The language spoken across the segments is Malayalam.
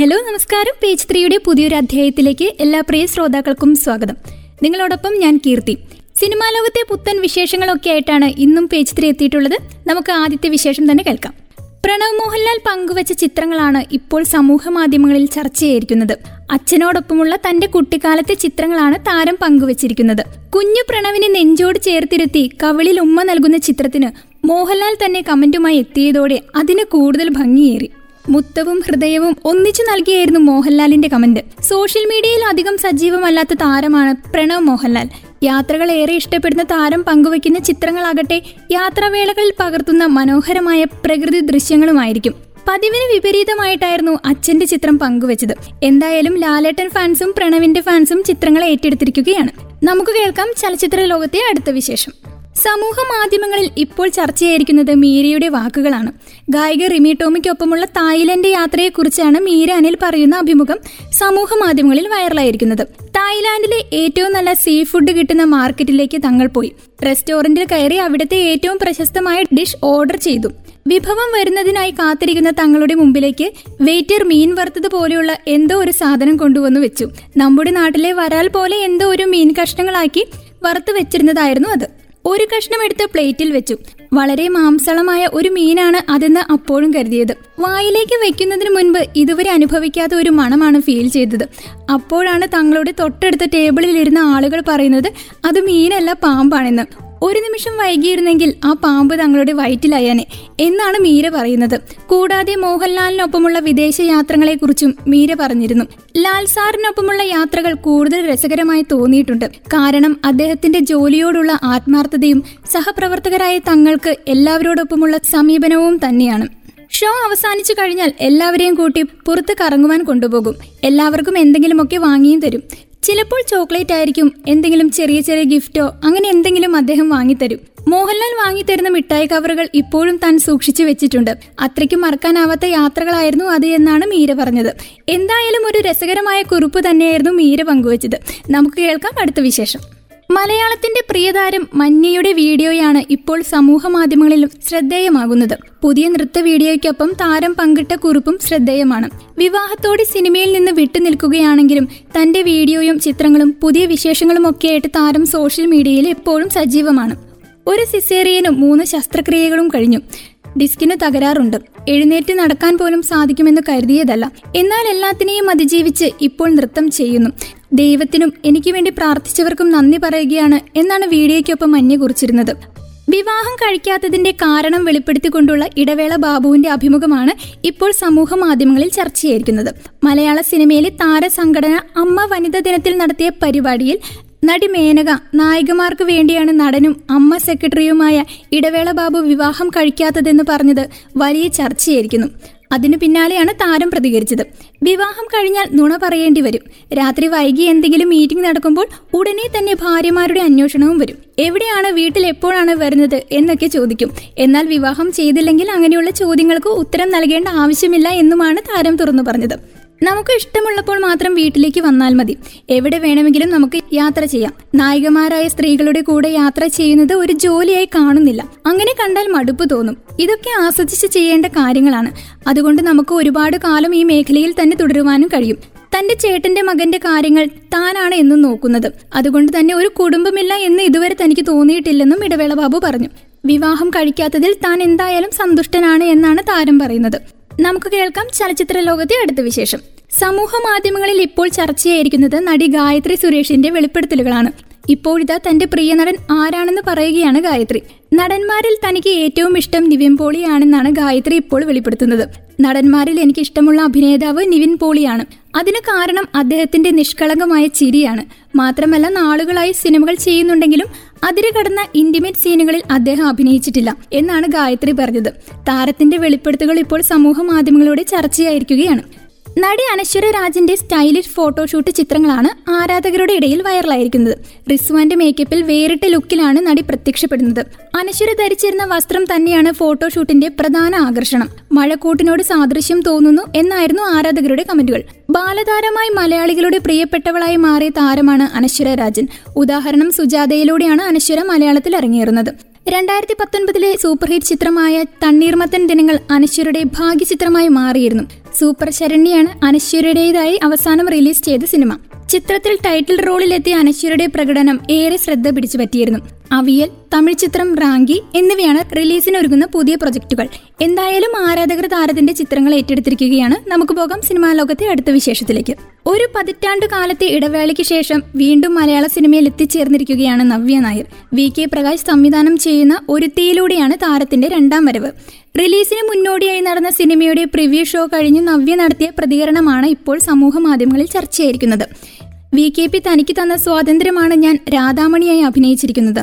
ഹലോ നമസ്കാരം. പേജ് ത്രീയുടെ പുതിയൊരു അധ്യായത്തിലേക്ക് എല്ലാ പ്രിയ ശ്രോതാക്കൾക്കും സ്വാഗതം. നിങ്ങളോടൊപ്പം ഞാൻ കീർത്തി. സിനിമാ ലോകത്തെ പുത്തൻ വിശേഷങ്ങളൊക്കെ ആയിട്ടാണ് ഇന്നും പേജ് ത്രീ എത്തിയിട്ടുള്ളത്. നമുക്ക് ആദ്യത്തെ വിശേഷം തന്നെ കേൾക്കാം. പ്രണവ് മോഹൻലാൽ പങ്കുവച്ച ചിത്രങ്ങളാണ് ഇപ്പോൾ സമൂഹ മാധ്യമങ്ങളിൽ ചർച്ചയായിരിക്കുന്നത്. അച്ഛനോടൊപ്പമുള്ള തന്റെ കുട്ടിക്കാലത്തെ ചിത്രങ്ങളാണ് താരം പങ്കുവച്ചിരിക്കുന്നത്. കുഞ്ഞു പ്രണവിനെ നെഞ്ചോട് ചേർത്തിരുത്തി കവിളിൽ ഉമ്മ നൽകുന്ന ചിത്രത്തിന് മോഹൻലാൽ തന്നെ കമന്റുമായി എത്തിയതോടെ അതിന് കൂടുതൽ ഭംഗിയേറി. മുത്തവും ഹൃദയവും ഒന്നിച്ചു നൽകിയായിരുന്നു മോഹൻലാലിന്റെ കമന്റ്. സോഷ്യൽ മീഡിയയിൽ അധികം സജീവമല്ലാത്ത താരമാണ് പ്രണവ് മോഹൻലാൽ. യാത്രകൾ ഏറെ ഇഷ്ടപ്പെടുന്ന താരം പങ്കുവയ്ക്കുന്ന ചിത്രങ്ങളാകട്ടെ യാത്രാവേളകളിൽ പകർത്തുന്ന മനോഹരമായ പ്രകൃതി ദൃശ്യങ്ങളുമായിരിക്കും. പതിവിന് വിപരീതമായിട്ടായിരുന്നു അച്ഛന്റെ ചിത്രം പങ്കുവച്ചത്. എന്തായാലും ലാലേട്ടൻ ഫാൻസും പ്രണവിന്റെ ഫാൻസും ചിത്രങ്ങളെ ഏറ്റെടുത്തിരിക്കുകയാണ്. നമുക്ക് കേൾക്കാം ചലച്ചിത്ര ലോകത്തെ അടുത്ത വിശേഷം. സമൂഹ മാധ്യമങ്ങളിൽ ഇപ്പോൾ ചർച്ചയായിരിക്കുന്നത് മീരയുടെ വാക്കുകളാണ്. ഗായിക റിമി ടോമിക്കൊപ്പമുള്ള തായ്ലൻഡ് യാത്രയെക്കുറിച്ചാണ് മീര അനിൽ പറയുന്ന അഭിമുഖം സമൂഹ മാധ്യമങ്ങളിൽ വൈറലായിരിക്കുന്നത്. തായ്ലാന്റിലെ ഏറ്റവും നല്ല സീ ഫുഡ് കിട്ടുന്ന മാർക്കറ്റിലേക്ക് തങ്ങൾ പോയി. റെസ്റ്റോറന്റിൽ കയറി അവിടുത്തെ ഏറ്റവും പ്രശസ്തമായ ഡിഷ് ഓർഡർ ചെയ്തു. വിഭവം വരുന്നതിനായി കാത്തിരിക്കുന്ന തങ്ങളുടെ മുമ്പിലേക്ക് വെയിറ്റർ മീൻ വറുത്തത് പോലെയുള്ള എന്തോ ഒരു സാധനം കൊണ്ടുവന്നു വെച്ചു. നമ്മുടെ നാട്ടിലെ വരാൽ പോലെ എന്തോ ഒരു മീൻ കഷ്ണങ്ങളാക്കി വറുത്തു വെച്ചിരുന്നതായിരുന്നു അത്. ഒരു കഷ്ണം എടുത്ത് പ്ലേറ്റിൽ വെച്ചു. വളരെ മാംസളമായ ഒരു മീനാണ് അതെന്ന് അപ്പോഴും കരുതിയത്. വായിലേക്ക് വെക്കുന്നതിന് മുൻപ് ഇതുവരെ അനുഭവിക്കാത്ത ഒരു മണമാണ് ഫീൽ ചെയ്തത്. അപ്പോഴാണ് തങ്ങളുടെ തൊട്ടടുത്ത ടേബിളിൽ ഇരുന്ന ആളുകൾ പറയുന്നത് അത് മീനല്ല പാമ്പാണെന്ന്. ഒരു നിമിഷം വൈകിയിരുന്നെങ്കിൽ ആ പാമ്പ് തങ്ങളുടെ വയറ്റിലയനെ എന്നാണ് മീര പറയുന്നത്. കൂടാതെ മോഹൻലാലിനൊപ്പമുള്ള വിദേശ യാത്രകളെക്കുറിച്ചും മീര പറഞ്ഞിരുന്നു. ലാൽ സാറിനൊപ്പമുള്ള യാത്രകൾ കൂടുതൽ രസകരമായി തോന്നിയിട്ടുണ്ട്. കാരണം അദ്ദേഹത്തിന്റെ ജോലിയോടുള്ള ആത്മാർത്ഥതയും സഹപ്രവർത്തകരായ തങ്ങൾക്ക് എല്ലാവരോടൊപ്പമുള്ള സമീപനവും തന്നെയാണ്. ഷോ അവസാനിച്ചു കഴിഞ്ഞാൽ എല്ലാവരെയും കൂട്ടി പുറത്ത് കറങ്ങുവാൻ കൊണ്ടുപോകും. എല്ലാവർക്കും എന്തെങ്കിലുമൊക്കെ വാങ്ങിയും തരും. ചിലപ്പോൾ ചോക്ലേറ്റ് ആയിരിക്കും എന്തെങ്കിലും ചെറിയ ചെറിയ ഗിഫ്റ്റോ അങ്ങനെ എന്തെങ്കിലും അദ്ദേഹം വാങ്ങിത്തരും. മോഹൻലാൽ വാങ്ങിത്തരുന്ന മിഠായി കവറുകൾ ഇപ്പോഴും താൻ സൂക്ഷിച്ചു വെച്ചിട്ടുണ്ട്. അത്രയ്ക്കും മറക്കാനാവാത്ത യാത്രകളായിരുന്നു അത് എന്നാണ് മീര പറഞ്ഞത്. എന്തായാലും ഒരു രസകരമായ കുറിപ്പ് തന്നെയായിരുന്നു മീര പങ്കുവച്ചത്. നമുക്ക് കേൾക്കാം അടുത്ത വിശേഷം. മലയാളത്തിന്റെ പ്രിയതാരം മഞ്ഞയുടെ വീഡിയോയാണ് ഇപ്പോൾ സമൂഹ മാധ്യമങ്ങളിലും ശ്രദ്ധേയമാകുന്നത്. പുതിയ നൃത്ത വീഡിയോയ്ക്കൊപ്പം താരം പങ്കിട്ട കുറിപ്പും ശ്രദ്ധേയമാണ്. വിവാഹത്തോടെ സിനിമയിൽ നിന്ന് വിട്ടുനിൽക്കുകയാണെങ്കിലും തന്റെ വീഡിയോയും ചിത്രങ്ങളും പുതിയ വിശേഷങ്ങളും ഒക്കെയായിട്ട് താരം സോഷ്യൽ മീഡിയയിൽ എപ്പോഴും സജീവമാണ്. ഒരു സിസേറിയനും മൂന്ന് ശസ്ത്രക്രിയകളും കഴിഞ്ഞു. ഡിസ്കിന് തകരാറുണ്ട്. എഴുന്നേറ്റ് നടക്കാൻ പോലും സാധിക്കുമെന്ന് കരുതിയതല്ല. എന്നാൽ എല്ലാത്തിനെയും അതിജീവിച്ച് ഇപ്പോൾ നൃത്തം ചെയ്യുന്നു. ദൈവത്തിനും എനിക്ക് വേണ്ടി പ്രാർത്ഥിച്ചവർക്കും നന്ദി പറയുകയാണ് എന്നാണ് വീഡിയോയ്ക്കൊപ്പം മഞ്ഞ കുറിച്ചിരുന്നത്. വിവാഹം കഴിക്കാത്തതിന്റെ കാരണം വെളിപ്പെടുത്തിക്കൊണ്ടുള്ള ഇടവേള ബാബുവിന്റെ അഭിമുഖമാണ് ഇപ്പോൾ സമൂഹ മാധ്യമങ്ങളിൽ ചർച്ചയായിരിക്കുന്നത്. മലയാള സിനിമയിലെ താരസംഘടന അമ്മ വനിതാ ദിനത്തിൽ നടത്തിയ പരിപാടിയിൽ നടി മേനക നായികമാർക്ക് വേണ്ടിയാണ് നടനും അമ്മ സെക്രട്ടറിയുമായ ഇടവേള ബാബു വിവാഹം കഴിക്കാത്തതെന്ന് പറഞ്ഞത് വലിയ ചർച്ചയായിരിക്കുന്നു. അതിനു പിന്നാലെയാണ് താരം പ്രതികരിച്ചത്. വിവാഹം കഴിഞ്ഞാൽ നുണ പറയേണ്ടി വരും. രാത്രി വൈകി എന്തെങ്കിലും മീറ്റിംഗ് നടക്കുമ്പോൾ ഉടനെ തന്നെ ഭാര്യമാരുടെ അന്വേഷണവും വരും. എവിടെയാണ് വീട്ടിൽ എപ്പോഴാണ് വരുന്നത് എന്നൊക്കെ ചോദിക്കും. എന്നാൽ വിവാഹം ചെയ്തില്ലെങ്കിൽ അങ്ങനെയുള്ള ചോദ്യങ്ങൾക്ക് ഉത്തരം നൽകേണ്ട ആവശ്യമില്ല എന്നുമാണ് താരം തുറന്നു പറഞ്ഞത്. നമുക്ക് ഇഷ്ടമുള്ളപ്പോൾ മാത്രം വീട്ടിലേക്ക് വന്നാൽ മതി. എവിടെ വേണമെങ്കിലും നമുക്ക് യാത്ര ചെയ്യാം. നായികമാരായ സ്ത്രീകളുടെ കൂടെ യാത്ര ചെയ്യുന്നത് ഒരു ജോലിയായി കാണുന്നില്ല. അങ്ങനെ കണ്ടാൽ മടുപ്പ് തോന്നും. ഇതൊക്കെ ആസ്വദിച്ച് ചെയ്യേണ്ട കാര്യങ്ങളാണ്. അതുകൊണ്ട് നമുക്ക് ഒരുപാട് കാലം ഈ മേഖലയിൽ തന്നെ തുടരുവാനും കഴിയും. തന്റെ ചേട്ടന്റെ മകന്റെ കാര്യങ്ങൾ താനാണ് എന്നും നോക്കുന്നത്. അതുകൊണ്ട് തന്നെ ഒരു കുടുംബമില്ല എന്ന് ഇതുവരെ തനിക്ക് തോന്നിയിട്ടില്ലെന്നും ഇടവേള ബാബു പറഞ്ഞു. വിവാഹം കഴിക്കാത്തതിൽ താൻ എന്തായാലും സന്തുഷ്ടനാണ് എന്നാണ് താരം പറയുന്നത്. നമുക്ക് കേൾക്കാം ചലച്ചിത്ര ലോകത്തെ അടുത്ത വിശേഷം. സമൂഹ മാധ്യമങ്ങളിൽ ഇപ്പോൾ ചർച്ചയായിരിക്കുന്നത് നടി ഗായത്രി സുരേഷിന്റെ വെളിപ്പെടുത്തലുകളാണ്. ഇപ്പോഴിതാ തന്റെ പ്രിയ നടൻ ആരാണെന്ന് പറയുകയാണ് ഗായത്രി. നടന്മാരിൽ തനിക്ക് ഏറ്റവും ഇഷ്ടം നിവിൻ പോളിയാണെന്നാണ് ഗായത്രി ഇപ്പോൾ വെളിപ്പെടുത്തുന്നത്. നടന്മാരിൽ എനിക്ക് ഇഷ്ടമുള്ള അഭിനേതാവ് നിവിൻ പോളിയാണ്. അതിന് കാരണം അദ്ദേഹത്തിന്റെ നിഷ്കളങ്കമായ ചിരിയാണ്. മാത്രമല്ല നാളുകളായി സിനിമകൾ ചെയ്യുന്നുണ്ടെങ്കിലും അതിര് കടന്ന ഇന്റിമേറ്റ് സീനുകളിൽ അദ്ദേഹം അഭിനയിച്ചിട്ടില്ല എന്നാണ് ഗായത്രി പറഞ്ഞത്. താരത്തിന്റെ വെളിപ്പെടുത്തുകൾ ഇപ്പോൾ സമൂഹ മാധ്യമങ്ങളുടെ ചർച്ചയായിരിക്കുകയാണ്. നടി അനശ്വര രാജന്റെ സ്റ്റൈലിഷ് ഫോട്ടോഷൂട്ട് ചിത്രങ്ങളാണ് ആരാധകരുടെ ഇടയിൽ വൈറലായിരിക്കുന്നത്. റിസ്വാന്റെ മേക്കപ്പിൽ വേറിട്ട ലുക്കിലാണ് നടി പ്രത്യക്ഷപ്പെടുന്നത്. അനശ്വര ധരിച്ചിരുന്ന വസ്ത്രം തന്നെയാണ് ഫോട്ടോഷൂട്ടിന്റെ പ്രധാന ആകർഷണം. മഴക്കൂട്ടിനോട് സാദൃശ്യം തോന്നുന്നു എന്നായിരുന്നു ആരാധകരുടെ കമന്റുകൾ. ബാലതാരമായി മലയാളികളുടെ പ്രിയപ്പെട്ടവളായി മാറിയ താരമാണ് അനശ്വര രാജൻ. ഉദാഹരണം സുജാതയിലൂടെയാണ് അനശ്വര മലയാളത്തിൽ ഇറങ്ങിയിരുന്നത് രണ്ടായിരത്തി പത്തൊൻപതിലെ സൂപ്പർ ഹിറ്റ് ചിത്രമായ തണ്ണീർമത്തൻ ദിനങ്ങൾ അനശ്വരുടെ ഭാഗ്യചിത്രമായി മാറിയിരുന്നു. സൂപ്പർ ശരണ്യാണ് അനശ്വരുടേതായി അവസാനം റിലീസ് ചെയ്ത സിനിമ. ചിത്രത്തിൽ ടൈറ്റിൽ റോളിലെത്തിയ അനശ്വരുടെ പ്രകടനം ഏറെ ശ്രദ്ധ പിടിച്ചു പറ്റിയിരുന്നു അവിയൽ തമിഴ് ചിത്രം റാങ്കി എന്നിവയാണ് റിലീസിനൊരുങ്ങുന്ന പുതിയ പ്രൊജക്ടുകൾ. എന്തായാലും ആരാധകർ താരത്തിന്റെ ചിത്രങ്ങൾ ഏറ്റെടുത്തിരിക്കുകയാണ്. നമുക്ക് പോകാം സിനിമാ ലോകത്തെ അടുത്ത വിശേഷത്തിലേക്ക്. ഒരു പതിറ്റാണ്ട് കാലത്തെ ഇടവേളയ്ക്ക് ശേഷം വീണ്ടും മലയാള സിനിമയിൽ എത്തിച്ചേർന്നിരിക്കുകയാണ് നവ്യ നായർ. വി. കെ. പ്രകാശ് സംവിധാനം ചെയ്യുന്ന ഒരുത്തിയിലൂടെയാണ് താരത്തിന്റെ രണ്ടാം വരവ്. റിലീസിന് മുന്നോടിയായി നടന്ന സിനിമയുടെ പ്രിവ്യൂ ഷോ കഴിഞ്ഞ് നവ്യ നടത്തിയ പ്രതികരണമാണ് ഇപ്പോൾ സമൂഹ മാധ്യമങ്ങളിൽ ചർച്ചയായിരിക്കുന്നത്. വി കെ പി തനിക്ക് തന്ന സ്വാതന്ത്ര്യമാണ് ഞാൻ രാധാമണിയായി അഭിനയിച്ചിരിക്കുന്നത്.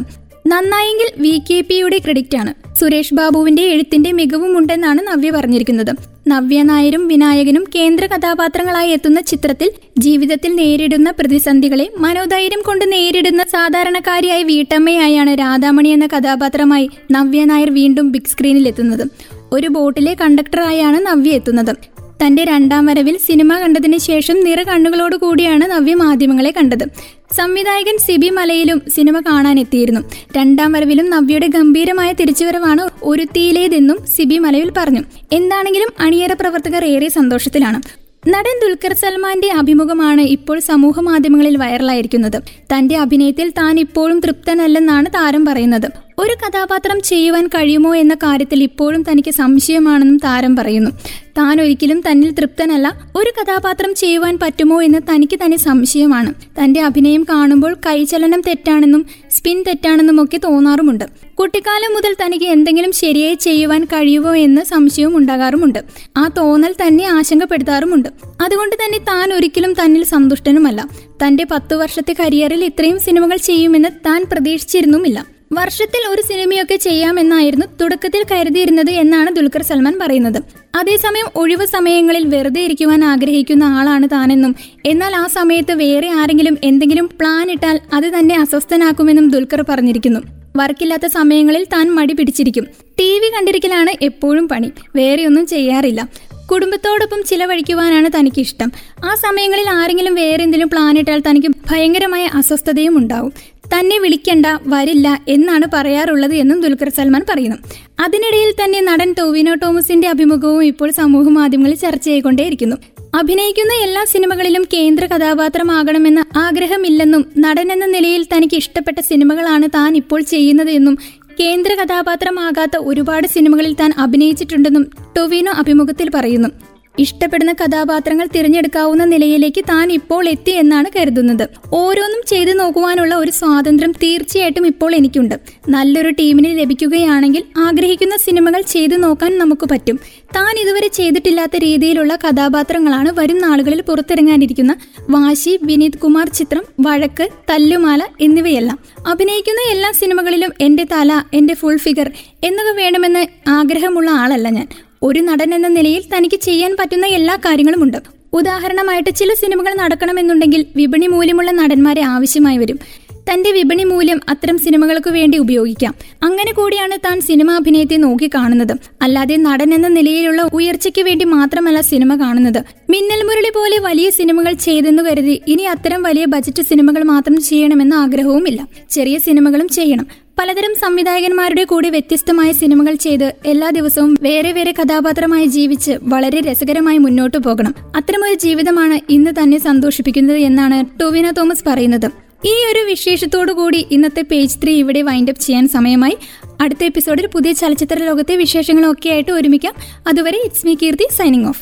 നന്നായെങ്കിൽ വി കെ പിയുടെ ക്രെഡിറ്റ് ആണ്. സുരേഷ് ബാബുവിന്റെ എഴുത്തിന്റെ മികവും ഉണ്ടെന്നാണ് നവ്യ പറഞ്ഞിരിക്കുന്നത്. നവ്യ നായരും വിനായകനും കേന്ദ്ര കഥാപാത്രങ്ങളായി എത്തുന്ന ചിത്രത്തിൽ ജീവിതത്തിൽ നേരിടുന്ന പ്രതിസന്ധികളെ മനോധൈര്യം കൊണ്ട് നേരിടുന്ന സാധാരണക്കാരിയായ വീട്ടമ്മയായാണ് രാധാമണി എന്ന കഥാപാത്രമായി നവ്യ നായർ വീണ്ടും ബിഗ് സ്ക്രീനിൽ എത്തുന്നത്. ഒരു ബോട്ടിലെ കണ്ടക്ടറായാണ് നവ്യ എത്തുന്നത്. തന്റെ രണ്ടാം വരവിൽ സിനിമ കണ്ടതിന് ശേഷം നിറ കണ്ണുകളോട് കൂടിയാണ് നവ്യ മാധ്യമങ്ങളെ കണ്ടത്. സംവിധായകൻ സിബി മലയിലും സിനിമ കാണാനെത്തിയിരുന്നു. രണ്ടാം വരവിലും നവ്യയുടെ ഗംഭീരമായ തിരിച്ചുവരവാണ് ഒരുത്തിയിലേതെന്നും സിബി മലയിൽ പറഞ്ഞു. എന്താണെങ്കിലും അണിയറ പ്രവർത്തകർ ഏറെ സന്തോഷത്തിലാണ്. നടൻ ദുൽഖർ സൽമാന്റെ അഭിമുഖമാണ് ഇപ്പോൾ സമൂഹ മാധ്യമങ്ങളിൽ വൈറലായിരിക്കുന്നത്. തന്റെ അഭിനയത്തിൽ താൻ ഇപ്പോഴും തൃപ്തനല്ലെന്നാണ് താരം പറയുന്നത്. ഒരു കഥാപാത്രം ചെയ്യുവാൻ കഴിയുമോ എന്ന കാര്യത്തിൽ ഇപ്പോഴും തനിക്ക് സംശയമാണെന്നും താരം പറയുന്നു. താൻ ഒരിക്കലും തന്നിൽ തൃപ്തനല്ല. ഒരു കഥാപാത്രം ചെയ്യുവാൻ പറ്റുമോ എന്ന് തനിക്ക് തന്നെ സംശയമാണ്. തന്റെ അഭിനയം കാണുമ്പോൾ കൈചലനം തെറ്റാണെന്നും സ്പിൻ തെറ്റാണെന്നും ഒക്കെ തോന്നാറുമുണ്ട്. കുട്ടിക്കാലം മുതൽ തനിക്ക് എന്തെങ്കിലും ശരിയായി ചെയ്യുവാൻ കഴിയുമോ എന്ന് സംശയവും ഉണ്ടാകാറുമുണ്ട്. ആ തോന്നൽ തന്നെ ആശങ്കപ്പെടുത്താറുമുണ്ട്. അതുകൊണ്ട് തന്നെ താൻ ഒരിക്കലും തന്നിൽ സന്തുഷ്ടനുമല്ല. തന്റെ പത്തു വർഷത്തെ കരിയറിൽ ഇത്രയും സിനിമകൾ ചെയ്യുമെന്ന് താൻ പ്രതീക്ഷിച്ചിരുന്നുമില്ല. വർഷത്തിൽ ഒരു സിനിമയൊക്കെ ചെയ്യാമെന്നായിരുന്നു തുടക്കത്തിൽ കരുതിയിരുന്നത് എന്നാണ് ദുൽഖർ സൽമാൻ പറയുന്നത്. അതേസമയം ഒഴിവു സമയങ്ങളിൽ വെറുതെ ഇരിക്കുവാൻ ആഗ്രഹിക്കുന്ന ആളാണ് താനെന്നും എന്നാൽ ആ സമയത്ത് വേറെ ആരെങ്കിലും എന്തെങ്കിലും പ്ലാൻ ഇട്ടാൽ അത് തന്നെ അസ്വസ്ഥനാക്കുമെന്നും ദുൽഖർ പറഞ്ഞിരിക്കുന്നു. വർക്കില്ലാത്ത സമയങ്ങളിൽ താൻ മടി പിടിച്ചിരിക്കും. ടി വി കണ്ടിരിക്കലാണ് എപ്പോഴും പണി. വേറെയൊന്നും ചെയ്യാറില്ല. കുടുംബത്തോടൊപ്പം ചിലവഴിക്കുവാനാണ് തനിക്ക് ഇഷ്ടം ആ സമയങ്ങളിൽ ആരെങ്കിലും വേറെ എന്തെങ്കിലും പ്ലാൻ ഇട്ടാൽ തനിക്ക് ഭയങ്കരമായ അസ്വസ്ഥതയും ഉണ്ടാവും. തന്നെ വിളിക്കണ്ട വരില്ല എന്നാണ് പറയാറുള്ളത് എന്നും ദുൽഖർ സൽമാൻ പറയുന്നു. അതിനിടയിൽ തന്നെ നടൻ ടോവിനോ തോമസിന്റെ അഭിമുഖവും ഇപ്പോൾ സമൂഹ മാധ്യമങ്ങളിൽ ചർച്ച ചെയ്തുകൊണ്ടേയിരിക്കുന്നു അഭിനയിക്കുന്ന എല്ലാ സിനിമകളിലും കേന്ദ്ര കഥാപാത്രമാകണമെന്ന ആഗ്രഹമില്ലെന്നും നടൻ എന്ന നിലയിൽ തനിക്ക് ഇഷ്ടപ്പെട്ട സിനിമകളാണ് താൻ ഇപ്പോൾ ചെയ്യുന്നതെന്നും കേന്ദ്ര കഥാപാത്രമാകാത്ത ഒരുപാട് സിനിമകളിൽ താൻ അഭിനയിച്ചിട്ടുണ്ടെന്നും ടൊവിനോ അഭിമുഖത്തിൽ പറയുന്നു. ഇഷ്ടപ്പെടുന്ന കഥാപാത്രങ്ങൾ തിരഞ്ഞെടുക്കാവുന്ന നിലയിലേക്ക് താൻ ഇപ്പോൾ എത്തി എന്നാണ് കരുതുന്നത്. ഓരോന്നും ചെയ്തു നോക്കുവാനുള്ള ഒരു സ്വാതന്ത്ര്യം തീർച്ചയായിട്ടും ഇപ്പോൾ എനിക്കുണ്ട്. നല്ലൊരു ടീമിന് ലഭിക്കുകയാണെങ്കിൽ ആഗ്രഹിക്കുന്ന സിനിമകൾ ചെയ്തു നോക്കാൻ നമുക്ക് പറ്റും. താൻ ഇതുവരെ ചെയ്തിട്ടില്ലാത്ത രീതിയിലുള്ള കഥാപാത്രങ്ങളാണ് വരും നാളുകളിൽ പുറത്തിറങ്ങാനിരിക്കുന്ന വാശി വിനീത് കുമാർ ചിത്രം വഴക്ക് തല്ലുമാല എന്നിവയെല്ലാം. അഭിനയിക്കുന്ന എല്ലാ സിനിമകളിലും എന്റെ തല എന്റെ ഫുൾ ഫിഗർ എന്നൊക്കെ വേണമെന്ന് ആഗ്രഹമുള്ള ആളല്ല ഞാൻ. ഒരു നടൻ എന്ന നിലയിൽ തനിക്ക് ചെയ്യാൻ പറ്റുന്ന എല്ലാ കാര്യങ്ങളുമുണ്ട്. ഉദാഹരണമായിട്ട് ചില സിനിമകൾ നടക്കണമെന്നുണ്ടെങ്കിൽ വിപണി മൂല്യമുള്ള നടന്മാരെ ആവശ്യമായി വരും. തന്റെ വിപണി മൂല്യം അത്തരം സിനിമകൾക്ക് വേണ്ടി ഉപയോഗിക്കാം. അങ്ങനെ കൂടിയാണ് താൻ സിനിമ അഭിനയത്തെ നോക്കി കാണുന്നത്. അല്ലാതെ നടൻ എന്ന നിലയിലുള്ള ഉയർച്ചയ്ക്ക് വേണ്ടി മാത്രമല്ല സിനിമ കാണുന്നത്. മിന്നൽ മുരളി പോലെ വലിയ സിനിമകൾ ചെയ്തെന്ന് കരുതി ഇനി അത്തരം വലിയ ബജറ്റ് സിനിമകൾ മാത്രം ചെയ്യണമെന്ന ആഗ്രഹവുമില്ല. ചെറിയ സിനിമകളും ചെയ്യണം. പലതരം സംവിധായകന്മാരുടെ കൂടി വ്യത്യസ്തമായ സിനിമകൾ ചെയ്ത് എല്ലാ ദിവസവും വേറെ വേറെ കഥാപാത്രമായി ജീവിച്ച് വളരെ രസകരമായി മുന്നോട്ടു പോകണം. അത്തരമൊരു ജീവിതമാണ് ഇന്ന് തന്നെ സന്തോഷിപ്പിക്കുന്നത് എന്നാണ് ടോവിന തോമസ് പറയുന്നത്. ഈ ഒരു വിശേഷത്തോടു കൂടി ഇന്നത്തെ പേജ് ത്രീ ഇവിടെ വൈൻഡപ്പ് ചെയ്യാൻ സമയമായി. അടുത്ത എപ്പിസോഡിൽ പുതിയ ചലച്ചിത്ര ലോകത്തെ വിശേഷങ്ങളൊക്കെ ആയിട്ട് ഒരുമിക്കാം. അതുവരെ it's me Keerthi signing off